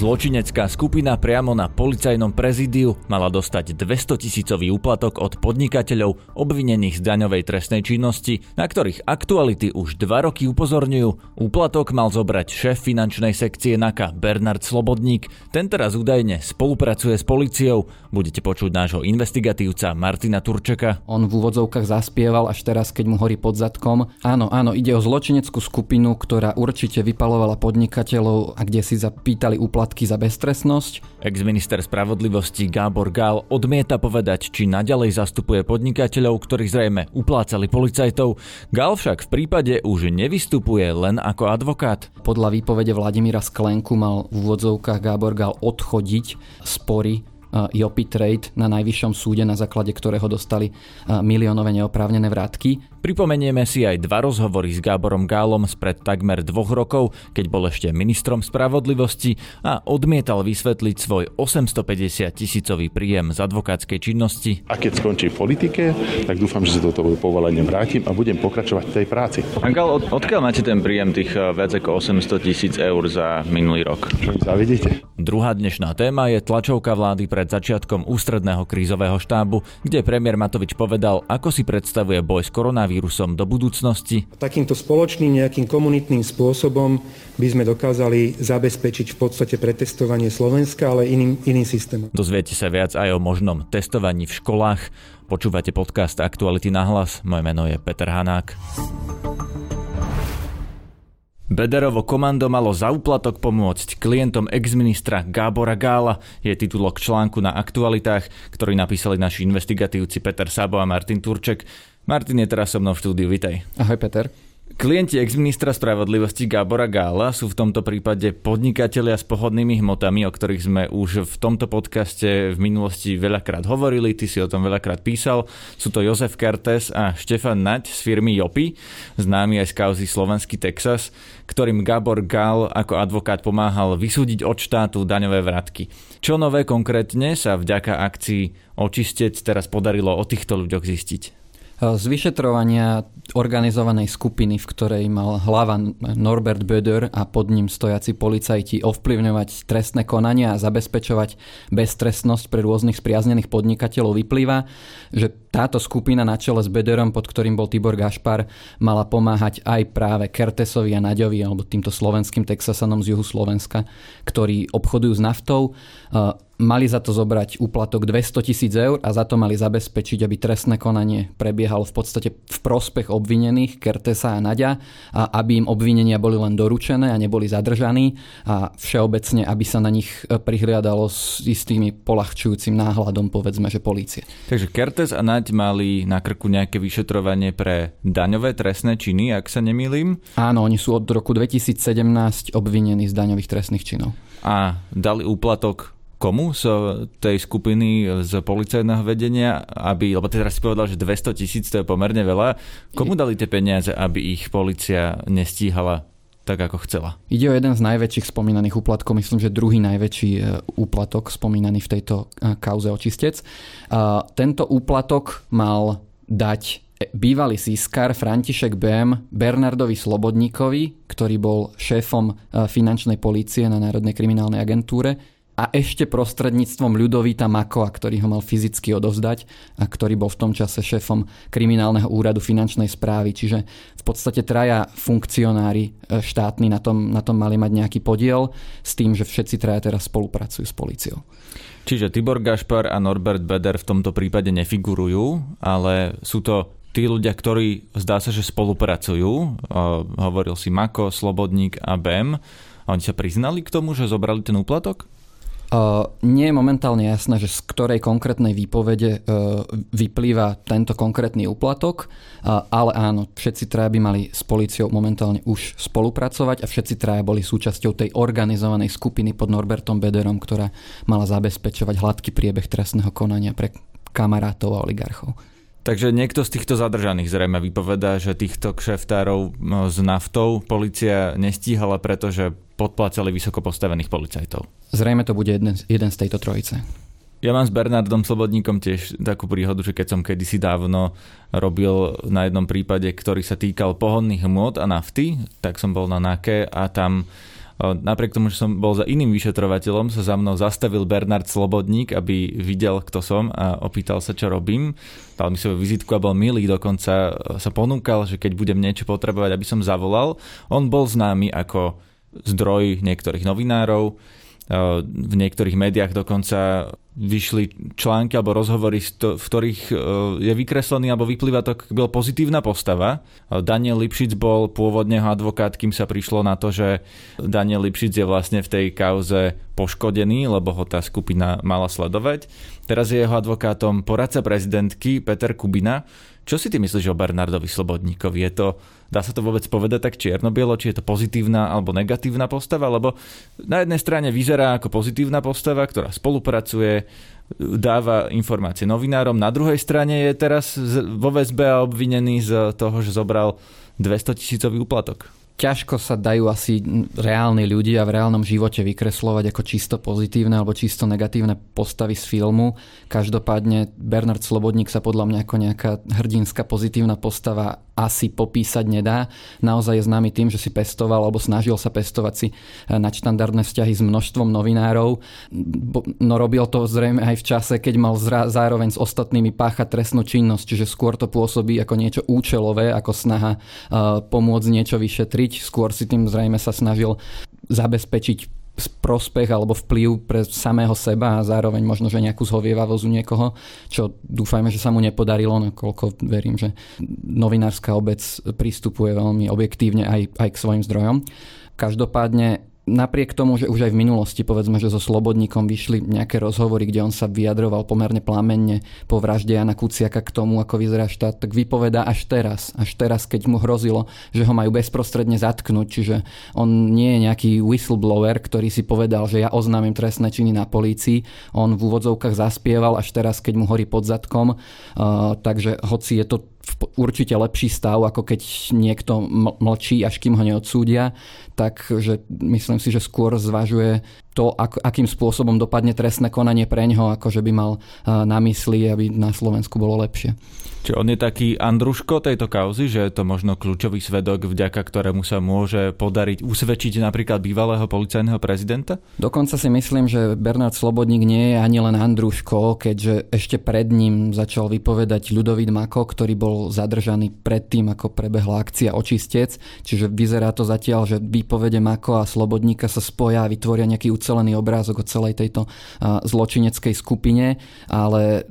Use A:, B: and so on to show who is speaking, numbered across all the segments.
A: Zločinecká skupina priamo na policajnom prezídiu mala dostať 200 tisícový úplatok od podnikateľov obvinených z daňovej trestnej činnosti, na ktorých aktuality už dva roky upozorňujú. Úplatok mal zobrať šéf finančnej sekcie NAKA Bernard Slobodník. Ten teraz údajne spolupracuje s policiou. Budete počuť nášho investigatívca Martina Turčeka.
B: On v úvodzovkách zaspieval až teraz, keď mu horí pod zadkom. Áno, áno, ide o zločineckú skupinu, ktorá určite vypalovala podnikateľov a kde si zapýtali úplatok poplatky za beztrestnosť.
A: Ex-minister spravodlivosti Gábor Gál odmieta povedať, či naďalej zastupuje podnikateľov, ktorí zrejme uplácali policajtov. Gál však v prípade už nevystupuje len ako advokát.
B: Podľa výpovede Vladimíra Sklenku mal v úvodzovkách Gábor Gál odchodiť spory Jopi Trade na najvyššom súde, na základe ktorého dostali miliónové neoprávnené vrátky.
A: Pripomenieme si aj dva rozhovory s Gáborom Gálom spred takmer dvoch rokov, keď bol ešte ministrom spravodlivosti a odmietal vysvetliť svoj 850 tisícový príjem z advokátskej činnosti.
C: A keď skončí v politike, tak dúfam, že sa do toho povolenia vrátim a budem pokračovať v tej práci.
A: Pán Gál, od, odkiaľ máte ten príjem tých eh, viac ako 800 tisíc eur za minulý rok?
C: Čo mi zavidíte?
A: Druhá dnešná téma je tlačovka vlády pred začiatkom ústredného krízového štábu, kde premiér Matovič povedal, ako si predstavuje boj s koronavírusom do budúcnosti?
D: Takýmto spoločným nejakým komunitným spôsobom by sme dokázali zabezpečiť v podstate pretestovanie Slovenska, ale iným, iným systémom.
A: Dozviete sa viac aj o možnom testovaní v školách. Počúvate podcast Aktuality na hlas. Moje meno je Peter Hanák. Bederovo komando malo za úplatok pomôcť klientom exministra Gábora Gála, je titulok článku na aktualitách, ktorý napísali naši investigatívci Peter Sabo a Martin Turček. Martin je teraz so mnou v štúdiu, vitaj.
B: Ahoj Peter.
A: Klienti ex-ministra spravodlivosti Gábora Gála sú v tomto prípade podnikatelia s pohodnými hmotami, o ktorých sme už v tomto podcaste v minulosti veľakrát hovorili, ty si o tom veľakrát písal. Sú to Jozef Kertes a Štefan Nať z firmy Jopy, známy aj z kauzy Slovenský Texas, ktorým Gábor Gál ako advokát pomáhal vysúdiť od štátu daňové vratky. Čo nové konkrétne sa vďaka akcii Očistec teraz podarilo o týchto ľuďoch zistiť?
B: Z vyšetrovania organizovanej skupiny, v ktorej mal hlava Norbert Böder a pod ním stojaci policajti ovplyvňovať trestné konania a zabezpečovať beztrestnosť pre rôznych spriaznených podnikateľov vyplýva, že táto skupina na čele s Böderom, pod ktorým bol Tibor Gašpar, mala pomáhať aj práve Kertesovi a Naďovi, alebo týmto slovenským Texasanom z juhu Slovenska, ktorí obchodujú s naftou mali za to zobrať úplatok 200 tisíc eur a za to mali zabezpečiť, aby trestné konanie prebiehalo v podstate v prospech obvinených Kertesa a Nadia a aby im obvinenia boli len doručené a neboli zadržaní a všeobecne, aby sa na nich e, prihliadalo s istými polahčujúcim náhľadom, povedzme, že polície.
A: Takže Kertes a Naď mali na krku nejaké vyšetrovanie pre daňové trestné činy, ak sa nemýlim?
B: Áno, oni sú od roku 2017 obvinení z daňových trestných činov.
A: A dali úplatok komu z tej skupiny z policajného vedenia, aby, lebo teraz si povedal, že 200 tisíc to je pomerne veľa, komu dali tie peniaze, aby ich policia nestíhala tak, ako chcela.
B: Ide o jeden z najväčších spomínaných úplatkov, myslím, že druhý najväčší e, úplatok spomínaný v tejto kauze očistec. Tento úplatok mal dať bývalý sískar František BM Bernardovi Slobodníkovi, ktorý bol šéfom finančnej polície na Národnej kriminálnej agentúre, a ešte prostredníctvom Ľudovita Makova, ktorý ho mal fyzicky odovzdať a ktorý bol v tom čase šéfom kriminálneho úradu finančnej správy. Čiže v podstate traja funkcionári e, štátni na tom, na tom mali mať nejaký podiel s tým, že všetci traja teraz spolupracujú s policiou.
A: Čiže Tibor Gašpar a Norbert Beder v tomto prípade nefigurujú, ale sú to tí ľudia, ktorí zdá sa, že spolupracujú. Hovoril si Mako, Slobodník a BEM. A oni sa priznali k tomu, že zobrali ten úplatok?
B: Uh, nie je momentálne jasné, že z ktorej konkrétnej výpovede uh, vyplýva tento konkrétny úplatok, uh, ale áno, všetci traja by mali s policiou momentálne už spolupracovať a všetci traja boli súčasťou tej organizovanej skupiny pod Norbertom Bederom, ktorá mala zabezpečovať hladký priebeh trestného konania pre kamarátov a oligarchov.
A: Takže niekto z týchto zadržaných zrejme vypovedá, že týchto kšeftárov s naftou policia nestíhala, pretože podplácali vysoko postavených policajtov.
B: Zrejme to bude jeden, jeden z tejto trojice.
A: Ja mám s Bernardom Slobodníkom tiež takú príhodu, že keď som kedysi dávno robil na jednom prípade, ktorý sa týkal pohodných hmôt a nafty, tak som bol na NAKE a tam napriek tomu, že som bol za iným vyšetrovateľom, sa za mnou zastavil Bernard Slobodník, aby videl, kto som a opýtal sa, čo robím. Dal mi svoju vizitku a bol milý, dokonca sa ponúkal, že keď budem niečo potrebovať, aby som zavolal. On bol známy ako zdroj niektorých novinárov, v niektorých médiách dokonca vyšli články alebo rozhovory, v ktorých e, je vykreslený alebo vyplýva to, byl pozitívna postava. Daniel Lipšic bol pôvodne advokát, kým sa prišlo na to, že Daniel Lipšic je vlastne v tej kauze poškodený, lebo ho tá skupina mala sledovať. Teraz je jeho advokátom poradca prezidentky Peter Kubina, čo si ty myslíš o Bernardovi Slobodníkovi? Je to, dá sa to vôbec povedať tak čierno-bielo, či je to pozitívna alebo negatívna postava? Lebo na jednej strane vyzerá ako pozitívna postava, ktorá spolupracuje, dáva informácie novinárom, na druhej strane je teraz vo a obvinený z toho, že zobral 200 tisícový úplatok
B: ťažko sa dajú asi reálni ľudia v reálnom živote vykreslovať ako čisto pozitívne alebo čisto negatívne postavy z filmu. Každopádne Bernard Slobodník sa podľa mňa ako nejaká hrdinská pozitívna postava asi popísať nedá. Naozaj je známy tým, že si pestoval alebo snažil sa pestovať si eh, nadštandardné vzťahy s množstvom novinárov. No robil to zrejme aj v čase, keď mal zároveň s ostatnými páchať trestnú činnosť, čiže skôr to pôsobí ako niečo účelové, ako snaha eh, pomôcť niečo vyšetriť. Skôr si tým zrejme sa snažil zabezpečiť prospech alebo vplyv pre samého seba a zároveň možno, že nejakú zhovievavosť u niekoho, čo dúfajme, že sa mu nepodarilo, nakoľko verím, že novinárska obec pristupuje veľmi objektívne aj, aj k svojim zdrojom. Každopádne napriek tomu, že už aj v minulosti, povedzme, že so Slobodníkom vyšli nejaké rozhovory, kde on sa vyjadroval pomerne plamenne po vražde Jana Kuciaka k tomu, ako vyzerá štát, tak vypoveda až teraz. Až teraz, keď mu hrozilo, že ho majú bezprostredne zatknúť. Čiže on nie je nejaký whistleblower, ktorý si povedal, že ja oznámim trestné činy na polícii. On v úvodzovkách zaspieval až teraz, keď mu horí pod zadkom. Uh, takže hoci je to určite lepší stav, ako keď niekto mlčí, až kým ho neodsúdia, takže myslím si, že skôr zvažuje to, akým spôsobom dopadne trestné konanie pre ňoho, ako že by mal na mysli, aby na Slovensku bolo lepšie.
A: Čiže on je taký Andruško tejto kauzy, že je to možno kľúčový svedok, vďaka ktorému sa môže podariť usvedčiť napríklad bývalého policajného prezidenta?
B: Dokonca si myslím, že Bernard Slobodník nie je ani len Andruško, keďže ešte pred ním začal vypovedať Ľudovít Mako, ktorý bol zadržaný predtým, ako prebehla akcia Očistec. Čiže vyzerá to zatiaľ, že výpovede Mako a Slobodníka sa spoja a vytvoria nejaký ucelený obrázok o celej tejto zločineckej skupine, ale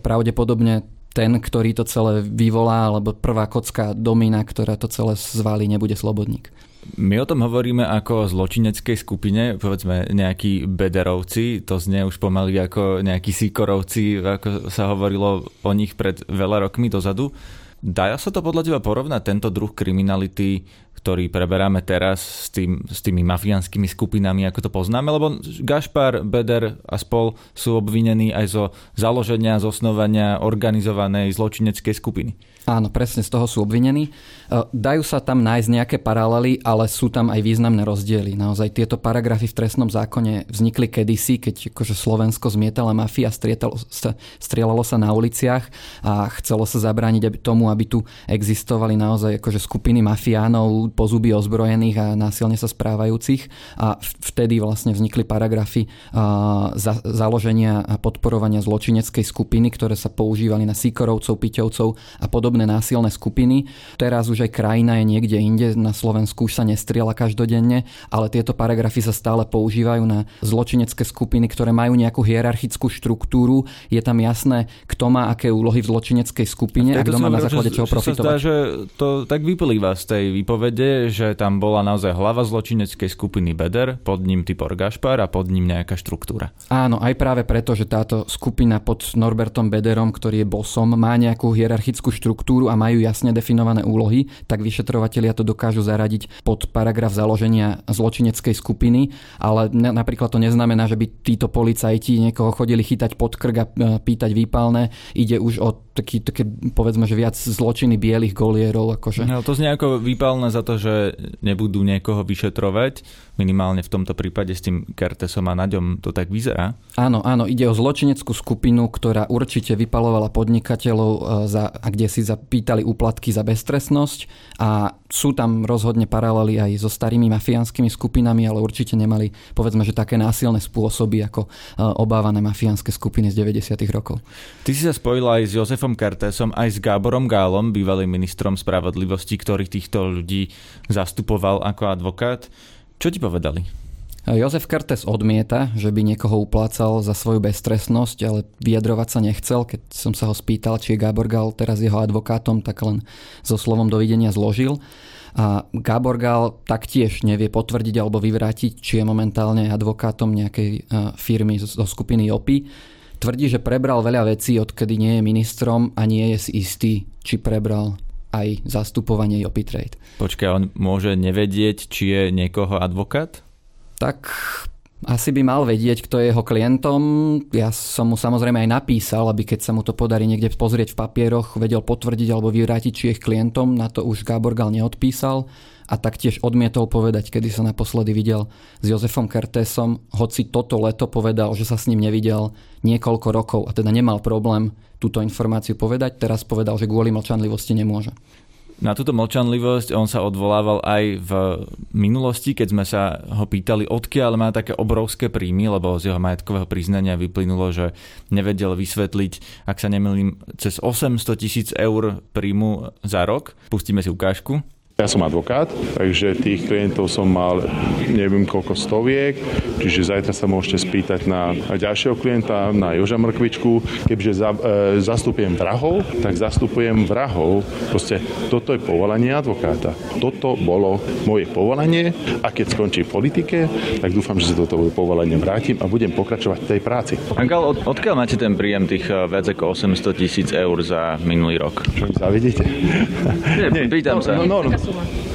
B: pravdepodobne ten, ktorý to celé vyvolá, alebo prvá kocka domina, ktorá to celé zvalí, nebude slobodník.
A: My o tom hovoríme ako o zločineckej skupine, povedzme nejakí bederovci, to znie už pomaly ako nejakí síkorovci, ako sa hovorilo o nich pred veľa rokmi dozadu. Dá sa to podľa teba porovnať, tento druh kriminality ktorý preberáme teraz s, tým, s tými mafiánskymi skupinami, ako to poznáme, lebo Gašpar, Beder a spol sú obvinení aj zo založenia, zosnovania organizovanej zločineckej skupiny.
B: Áno, presne z toho sú obvinení. E, dajú sa tam nájsť nejaké paralely, ale sú tam aj významné rozdiely. Naozaj tieto paragrafy v trestnom zákone vznikli kedysi, keď akože Slovensko zmietala mafia, strieľalo sa na uliciach a chcelo sa zabrániť tomu, aby tu existovali naozaj akože skupiny mafiánov, po zuby ozbrojených a násilne sa správajúcich. A vtedy vlastne vznikli paragrafy za, založenia a podporovania zločineckej skupiny, ktoré sa používali na síkorovcov, piťovcov a podobne podobné násilné skupiny. Teraz už aj krajina je niekde inde, na Slovensku už sa nestriela každodenne, ale tieto paragrafy sa stále používajú na zločinecké skupiny, ktoré majú nejakú hierarchickú štruktúru. Je tam jasné, kto má aké úlohy v zločineckej skupine a, a kto má na základe čoho profitovať. Sa zdá,
A: že to tak vyplýva z tej výpovede, že tam bola naozaj hlava zločineckej skupiny Beder, pod ním Typor Gašpar a pod ním nejaká štruktúra.
B: Áno, aj práve preto, že táto skupina pod Norbertom Bederom, ktorý je bosom, má nejakú hierarchickú štruktúru štruktúru a majú jasne definované úlohy, tak vyšetrovatelia to dokážu zaradiť pod paragraf založenia zločineckej skupiny, ale napríklad to neznamená, že by títo policajti niekoho chodili chytať pod krk a e, pýtať výpalné. Ide už o taký, také, povedzme, že viac zločiny bielých golierov. Akože.
A: No, to znie ako výpalné za to, že nebudú niekoho vyšetrovať, minimálne v tomto prípade s tým Kertesom a Naďom to tak vyzerá.
B: Áno, áno, ide o zločineckú skupinu, ktorá určite vypalovala podnikateľov e, za, a kde si zapýtali úplatky za bezstresnosť a sú tam rozhodne paralely aj so starými mafiánskymi skupinami, ale určite nemali povedzme, že také násilné spôsoby ako e, obávané mafiánske skupiny z 90. rokov.
A: Ty si sa spojila aj s Jozefom Kertésom, aj s Gáborom Gálom, bývalým ministrom spravodlivosti, ktorý týchto ľudí zastupoval ako advokát. Čo ti povedali?
B: Jozef Kartes odmieta, že by niekoho uplácal za svoju bezstresnosť, ale vyjadrovať sa nechcel. Keď som sa ho spýtal, či je Gábor Gál teraz jeho advokátom, tak len so slovom dovidenia zložil. A Gábor Gál taktiež nevie potvrdiť alebo vyvrátiť, či je momentálne advokátom nejakej e, firmy zo skupiny OPI. Tvrdí, že prebral veľa vecí, odkedy nie je ministrom a nie je si istý, či prebral aj zastupovanie Jopi Trade.
A: Počkaj, on môže nevedieť, či je niekoho advokát?
B: Tak asi by mal vedieť, kto je jeho klientom. Ja som mu samozrejme aj napísal, aby keď sa mu to podarí niekde pozrieť v papieroch, vedel potvrdiť alebo vyvrátiť, či je klientom. Na to už Gábor Gal neodpísal a taktiež odmietol povedať, kedy sa naposledy videl s Jozefom Kertésom, hoci toto leto povedal, že sa s ním nevidel niekoľko rokov a teda nemal problém túto informáciu povedať. Teraz povedal, že kvôli mlčanlivosti nemôže.
A: Na túto mlčanlivosť on sa odvolával aj v minulosti, keď sme sa ho pýtali, odkiaľ má také obrovské príjmy, lebo z jeho majetkového priznania vyplynulo, že nevedel vysvetliť, ak sa nemýlim, cez 800 tisíc eur príjmu za rok. Pustíme si ukážku.
C: Ja som advokát, takže tých klientov som mal neviem koľko stoviek, čiže zajtra sa môžete spýtať na ďalšieho klienta, na Joža Mrkvičku. Keďže za, e, zastupujem vrahov, tak zastupujem vrahov. Proste toto je povolanie advokáta. Toto bolo moje povolanie a keď skončí v politike, tak dúfam, že sa toto povolanie vrátim a budem pokračovať v tej práci.
A: Ankal, od, odkiaľ máte ten príjem tých e, viac ako 800 tisíc eur za minulý rok?
C: Čo mi zavidíte?
A: Nie, pýtam sa.
C: No, no, no,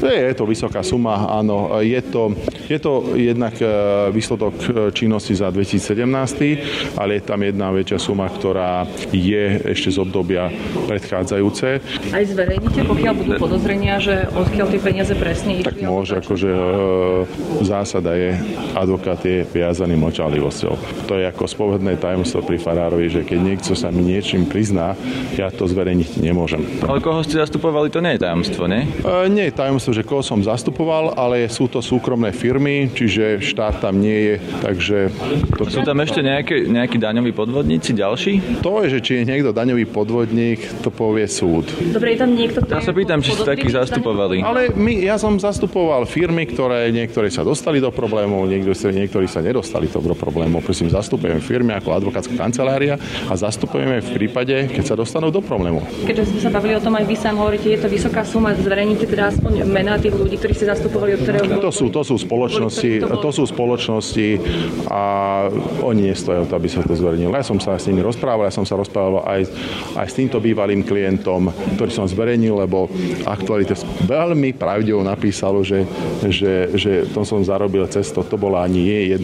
C: je to vysoká suma, áno. Je to, je to jednak e, výsledok e, činnosti za 2017, ale je tam jedna väčšia suma, ktorá je ešte z obdobia predchádzajúce.
E: Aj zverejníte, pokiaľ budú podozrenia, že odkiaľ tie peniaze presne
C: išli? Tak môže, akože e, zásada je, advokát je viazaný mlčanlivosťou. To je ako spovedné tajomstvo pri farárovi, že keď niekto sa mi niečím prizná, ja to zverejniť nemôžem.
A: Ale koho ste zastupovali, to nie je tajomstvo, nie?
C: E, nie je tajomstvo, že koho som zastupoval, ale sú to súkromné firmy, čiže štát tam nie je, takže...
A: To... Sú tam ešte nejaké, nejakí daňoví podvodníci ďalší?
C: To je, že či je niekto daňový podvodník, to povie súd.
E: Dobre, je tam niekto,
A: Ja sa pýtam, či ste takých zastupovali.
C: Ale my, ja som zastupoval firmy, ktoré niektoré sa dostali do problémov, niektorí, niektorí sa nedostali do problémov. Prosím, zastupujem firmy ako advokátska kancelária a zastupujeme v prípade, keď sa dostanú do problémov.
E: Keďže sme sa bavili o tom aj vy sám hovoríte, je to vysoká suma, zverejníte teda aspoň mená tých ľudí, ktorí ste zastupovali, od ktorého...
C: To sú, to sú spoločnosti, to sú spoločnosti a oni nestojí o to, aby sa to zverejnilo. Ja som sa s nimi rozprával, ja som sa rozprával aj, aj s týmto bývalým klientom, ktorý som zverejnil, lebo aktualite veľmi pravdivo napísalo, že, že, že to som zarobil cez to, to bola ani nie 1%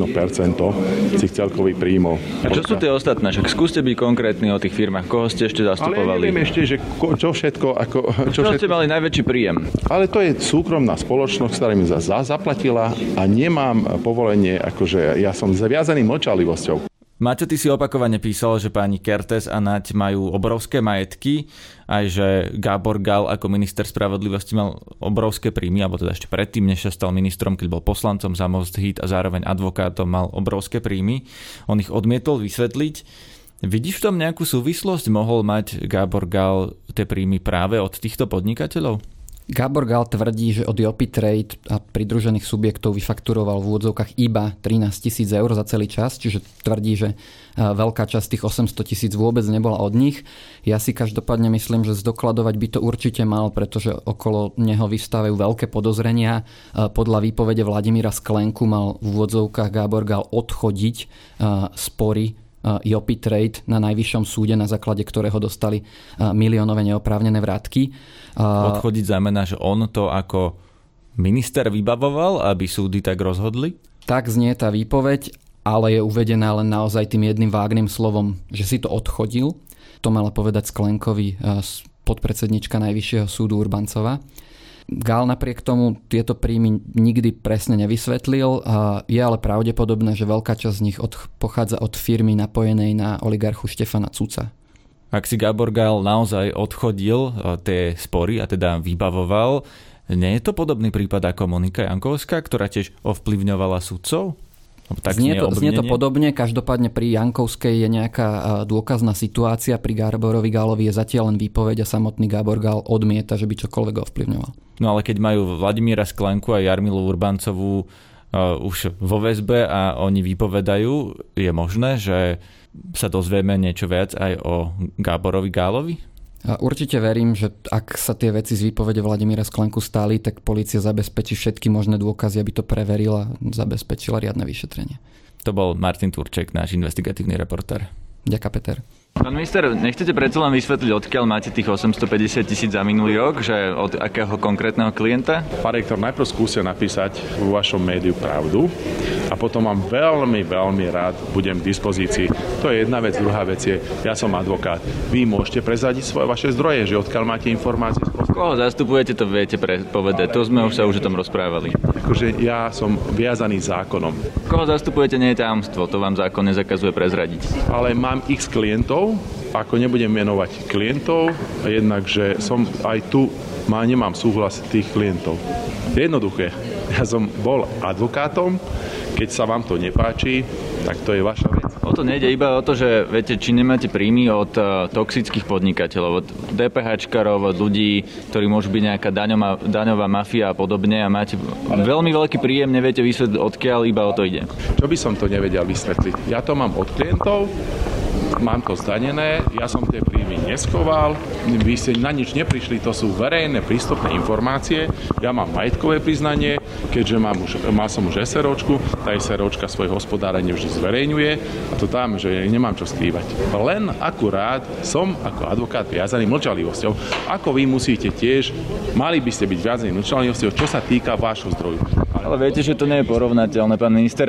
C: z tých celkových príjmov.
A: A čo sú tie ostatné? Však skúste byť konkrétni o tých firmách. Koho ste ešte zastupovali?
C: Ale neviem ešte, že čo všetko... Ako,
A: čo, čo všetko... ste mali najväčší príjem?
C: Ale to je súkromná spoločnosť, ktorá mi za, za zaplatila a nemám povolenie, akože ja som zaviazaný mlčalivosťou.
A: Maťo, ty si opakovane písal, že pani Kertes a Naď majú obrovské majetky, aj že Gábor Gal ako minister spravodlivosti mal obrovské príjmy, alebo teda ešte predtým, než sa stal ministrom, keď bol poslancom za Most Hit a zároveň advokátom, mal obrovské príjmy. On ich odmietol vysvetliť. Vidíš v tom nejakú súvislosť? Mohol mať Gábor Gal tie príjmy práve od týchto podnikateľov?
B: Gábor Gal tvrdí, že od Jopi Trade a pridružených subjektov vyfakturoval v úvodzovkách iba 13 tisíc eur za celý čas, čiže tvrdí, že veľká časť tých 800 tisíc vôbec nebola od nich. Ja si každopádne myslím, že zdokladovať by to určite mal, pretože okolo neho vystávajú veľké podozrenia. Podľa výpovede Vladimíra Sklenku mal v úvodzovkách Gábor Gal odchodiť spory Jopi Trade na najvyššom súde, na základe ktorého dostali miliónové neoprávnené vrátky.
A: Odchodiť znamená, že on to ako minister vybavoval, aby súdy tak rozhodli?
B: Tak znie tá výpoveď, ale je uvedená len naozaj tým jedným vágným slovom, že si to odchodil. To mala povedať Sklenkovi podpredsednička Najvyššieho súdu Urbancova. Gál napriek tomu tieto príjmy nikdy presne nevysvetlil. Je ale pravdepodobné, že veľká časť z nich od, pochádza od firmy napojenej na oligarchu Štefana Cuca.
A: Ak si Gabor Gál naozaj odchodil tie spory a teda vybavoval, nie je to podobný prípad ako Monika Jankovská, ktorá tiež ovplyvňovala sudcov?
B: Tak znie, to, znie to podobne, každopádne pri Jankovskej je nejaká dôkazná situácia, pri Garborovi Gálovi je zatiaľ len výpoveď a samotný Gábor Gál odmieta, že by čokoľvek ovplyvňoval.
A: No ale keď majú Vladimíra Sklenku a Jarmilu Urbancovú uh, už vo väzbe a oni vypovedajú, je možné, že sa dozvieme niečo viac aj o Gáborovi Gálovi?
B: Určite verím, že ak sa tie veci z výpovede Vladimíra Sklenku stáli, tak policia zabezpečí všetky možné dôkazy, aby to preverila zabezpečila riadne vyšetrenie.
A: To bol Martin Turček, náš investigatívny reportér.
B: Ďakujem, Peter.
A: Pán minister, nechcete predsa len vysvetliť, odkiaľ máte tých 850 tisíc za minulý rok, že od akého konkrétneho klienta?
C: Pán rektor, najprv skúsia napísať vo vašom médiu pravdu a potom vám veľmi, veľmi rád budem k dispozícii. To je jedna vec. Druhá vec je, ja som advokát. Vy môžete prezadiť svoje vaše zdroje, že odkiaľ máte informácie.
A: Koho zastupujete, to viete povedať. To sme už sa už o tom rozprávali.
C: Akože ja som viazaný zákonom.
A: Koho zastupujete, nie je tajomstvo. To vám zákon nezakazuje prezradiť.
C: Ale mám x klientov, ako nebudem menovať klientov, jednak, že som aj tu má, nemám súhlas tých klientov. Jednoduché. Ja som bol advokátom, keď sa vám to nepáči, tak to je vaša vec.
A: O to nejde iba o to, že viete, či nemáte príjmy od uh, toxických podnikateľov, od DPHčkarov, od ľudí, ktorí môžu byť nejaká daňová, daňová mafia a podobne a máte veľmi veľký príjem, neviete vysvetliť, odkiaľ iba o to ide.
C: Čo by som to nevedel vysvetliť? Ja to mám od klientov, mám to zdanené, ja som tie príjmy neskoval, vy ste na nič neprišli, to sú verejné prístupné informácie, ja mám majetkové priznanie, keďže mám už, mal som už SROčku, tá SROčka svoje hospodárenie vždy zverejňuje a to tam, že nemám čo skrývať. Len akurát som ako advokát viazaný mlčalivosťou, ako vy musíte tiež, mali by ste byť viazaní mlčalivosťou, čo sa týka vášho zdroju.
A: Ale viete, že to nie je porovnateľné, pán minister.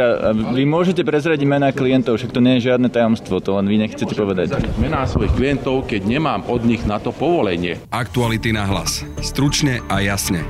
A: Vy môžete prezradiť mená klientov, však to nie je žiadne tajomstvo, to len vy nechcete povedať.
C: Mená svojich klientov, keď nemám od nich na to povolenie.
F: Aktuality na hlas. Stručne a jasne.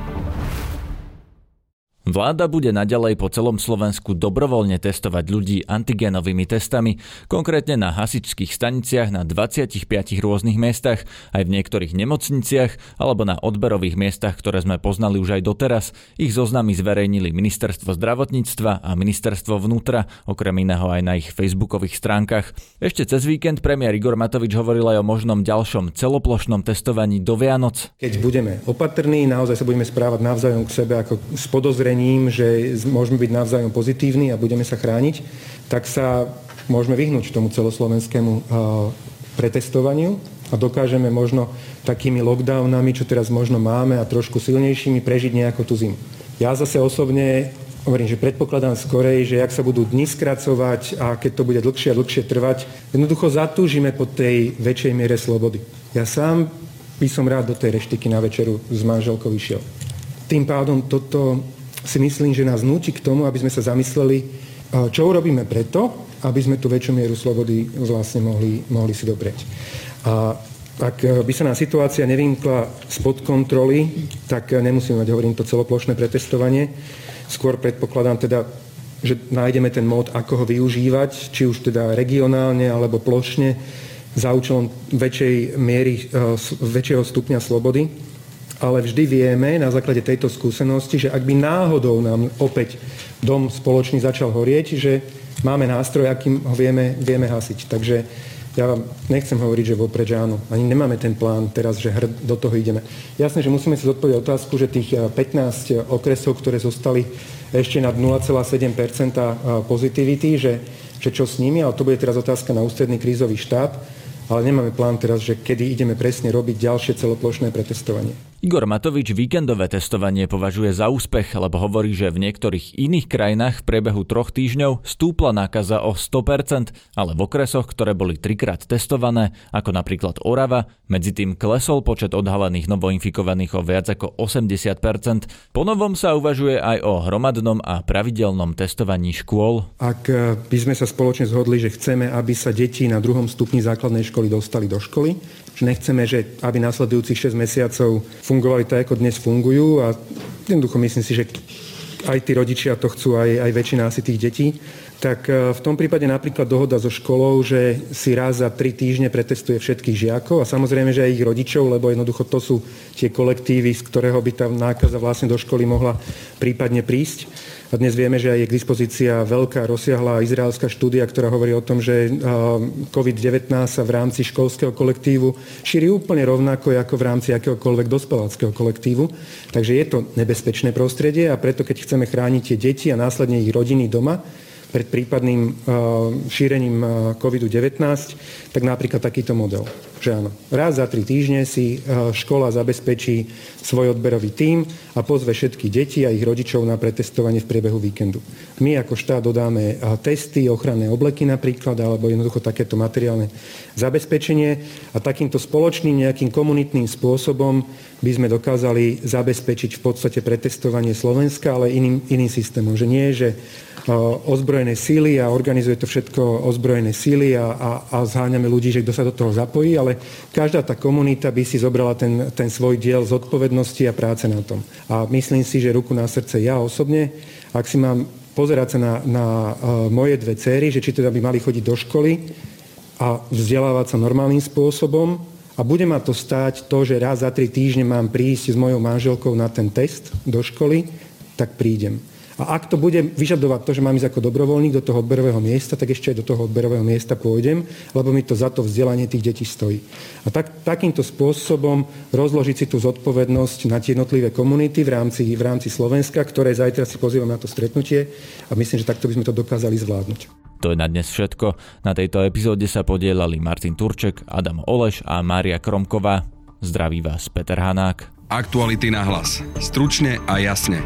A: Vláda bude naďalej po celom Slovensku dobrovoľne testovať ľudí antigénovými testami, konkrétne na hasičských staniciach na 25 rôznych miestach, aj v niektorých nemocniciach alebo na odberových miestach, ktoré sme poznali už aj doteraz. Ich zoznamy zverejnili Ministerstvo zdravotníctva a Ministerstvo vnútra, okrem iného aj na ich facebookových stránkach. Ešte cez víkend premiér Igor Matovič hovoril aj o možnom ďalšom celoplošnom testovaní do Vianoc.
D: Keď budeme opatrní, naozaj sa budeme správať navzájom k sebe ako s podozrením vedomím, že môžeme byť navzájom pozitívni a budeme sa chrániť, tak sa môžeme vyhnúť tomu celoslovenskému pretestovaniu a dokážeme možno takými lockdownami, čo teraz možno máme a trošku silnejšími, prežiť nejakú tú zimu. Ja zase osobne hovorím, že predpokladám skorej, že ak sa budú dni skracovať a keď to bude dlhšie a dlhšie trvať, jednoducho zatúžime po tej väčšej miere slobody. Ja sám by som rád do tej reštiky na večeru s manželkou išiel. Tým pádom toto si myslím, že nás núti k tomu, aby sme sa zamysleli, čo urobíme preto, aby sme tú väčšiu mieru slobody vlastne mohli, mohli si doprieť. A ak by sa nám situácia nevymkla spod kontroly, tak nemusíme mať, hovorím to, celoplošné pretestovanie. Skôr predpokladám teda, že nájdeme ten mód, ako ho využívať, či už teda regionálne alebo plošne, za účelom väčšej miery, väčšieho stupňa slobody ale vždy vieme na základe tejto skúsenosti, že ak by náhodou nám opäť dom spoločný začal horieť, že máme nástroj, akým ho vieme, vieme hasiť. Takže ja vám nechcem hovoriť, že vopred, že áno. Ani nemáme ten plán teraz, že hrd, do toho ideme. Jasné, že musíme si zodpovedať otázku, že tých 15 eh, okresov, ktoré zostali ešte nad 0,7% pozitivity, že, že čo s nimi, ale to bude teraz otázka na ústredný krízový štáb, ale nemáme plán teraz, že kedy ideme presne robiť ďalšie celoplošné pretestovanie.
A: Igor Matovič víkendové testovanie považuje za úspech, lebo hovorí, že v niektorých iných krajinách v priebehu troch týždňov stúpla nákaza o 100%, ale v okresoch, ktoré boli trikrát testované, ako napríklad Orava, medzi tým klesol počet odhalených novoinfikovaných o viac ako 80%. Ponovom sa uvažuje aj o hromadnom a pravidelnom testovaní škôl.
D: Ak eh, by sme sa spoločne zhodli, že chceme, aby sa deti na druhom stupni základnej školy dostali do školy, že nechceme, že aby následujúcich 6 mesiacov fungovali tak, ako dnes fungujú a jednoducho myslím si, že aj tí rodičia to chcú, aj, aj väčšina asi tých detí, tak e, v tom prípade napríklad dohoda so školou, že si raz za tri týždne pretestuje všetkých žiakov a samozrejme, že aj ich rodičov, lebo jednoducho to sú tie kolektívy, z ktorého by tá nákaza vlastne do školy mohla prípadne prísť a dnes vieme, že aj je k dispozícia veľká, rozsiahla izraelská štúdia, ktorá hovorí o tom, že COVID-19 sa v rámci školského kolektívu šíri úplne rovnako ako v rámci akéhokoľvek dospeláckého kolektívu. Takže je to nebezpečné prostredie a preto, keď chceme chrániť tie deti a následne ich rodiny doma, pred prípadným šírením COVID-19, tak napríklad takýto model že áno, raz za tri týždne si e, škola zabezpečí svoj odberový tím a pozve všetky deti a ich rodičov na pretestovanie v priebehu víkendu. My ako štát dodáme e, testy, ochranné obleky napríklad, alebo jednoducho takéto materiálne zabezpečenie a takýmto spoločným nejakým komunitným spôsobom by sme dokázali zabezpečiť v podstate pretestovanie Slovenska, ale iným, iným systémom. Že nie, že ozbrojené síly a organizuje to všetko ozbrojené síly a, a, a zháňame ľudí, že kto sa do toho zapojí, ale každá tá komunita by si zobrala ten, ten svoj diel zodpovednosti a práce na tom. A myslím si, že ruku na srdce ja osobne, ak si mám pozerať sa na, na uh, moje dve céry, že či teda by mali chodiť do školy a vzdelávať sa normálnym spôsobom a bude ma to stáť to, že raz za tri týždne mám prísť s mojou manželkou na ten test do školy, tak prídem. A ak to bude vyžadovať to, že mám ísť ako dobrovoľník do toho odberového miesta, tak ešte aj do toho odberového miesta pôjdem, lebo mi to za to vzdelanie tých detí stojí. A tak, takýmto spôsobom rozložiť si tú zodpovednosť na tie jednotlivé komunity v rámci, v rámci Slovenska, ktoré zajtra si pozývam na to stretnutie a myslím, že takto by sme to dokázali zvládnuť.
A: To je na dnes všetko. Na tejto epizóde sa podielali Martin Turček, Adam Oleš a Mária Kromková. Zdraví vás Peter Hanák.
F: Aktuality na hlas. Stručne a jasne.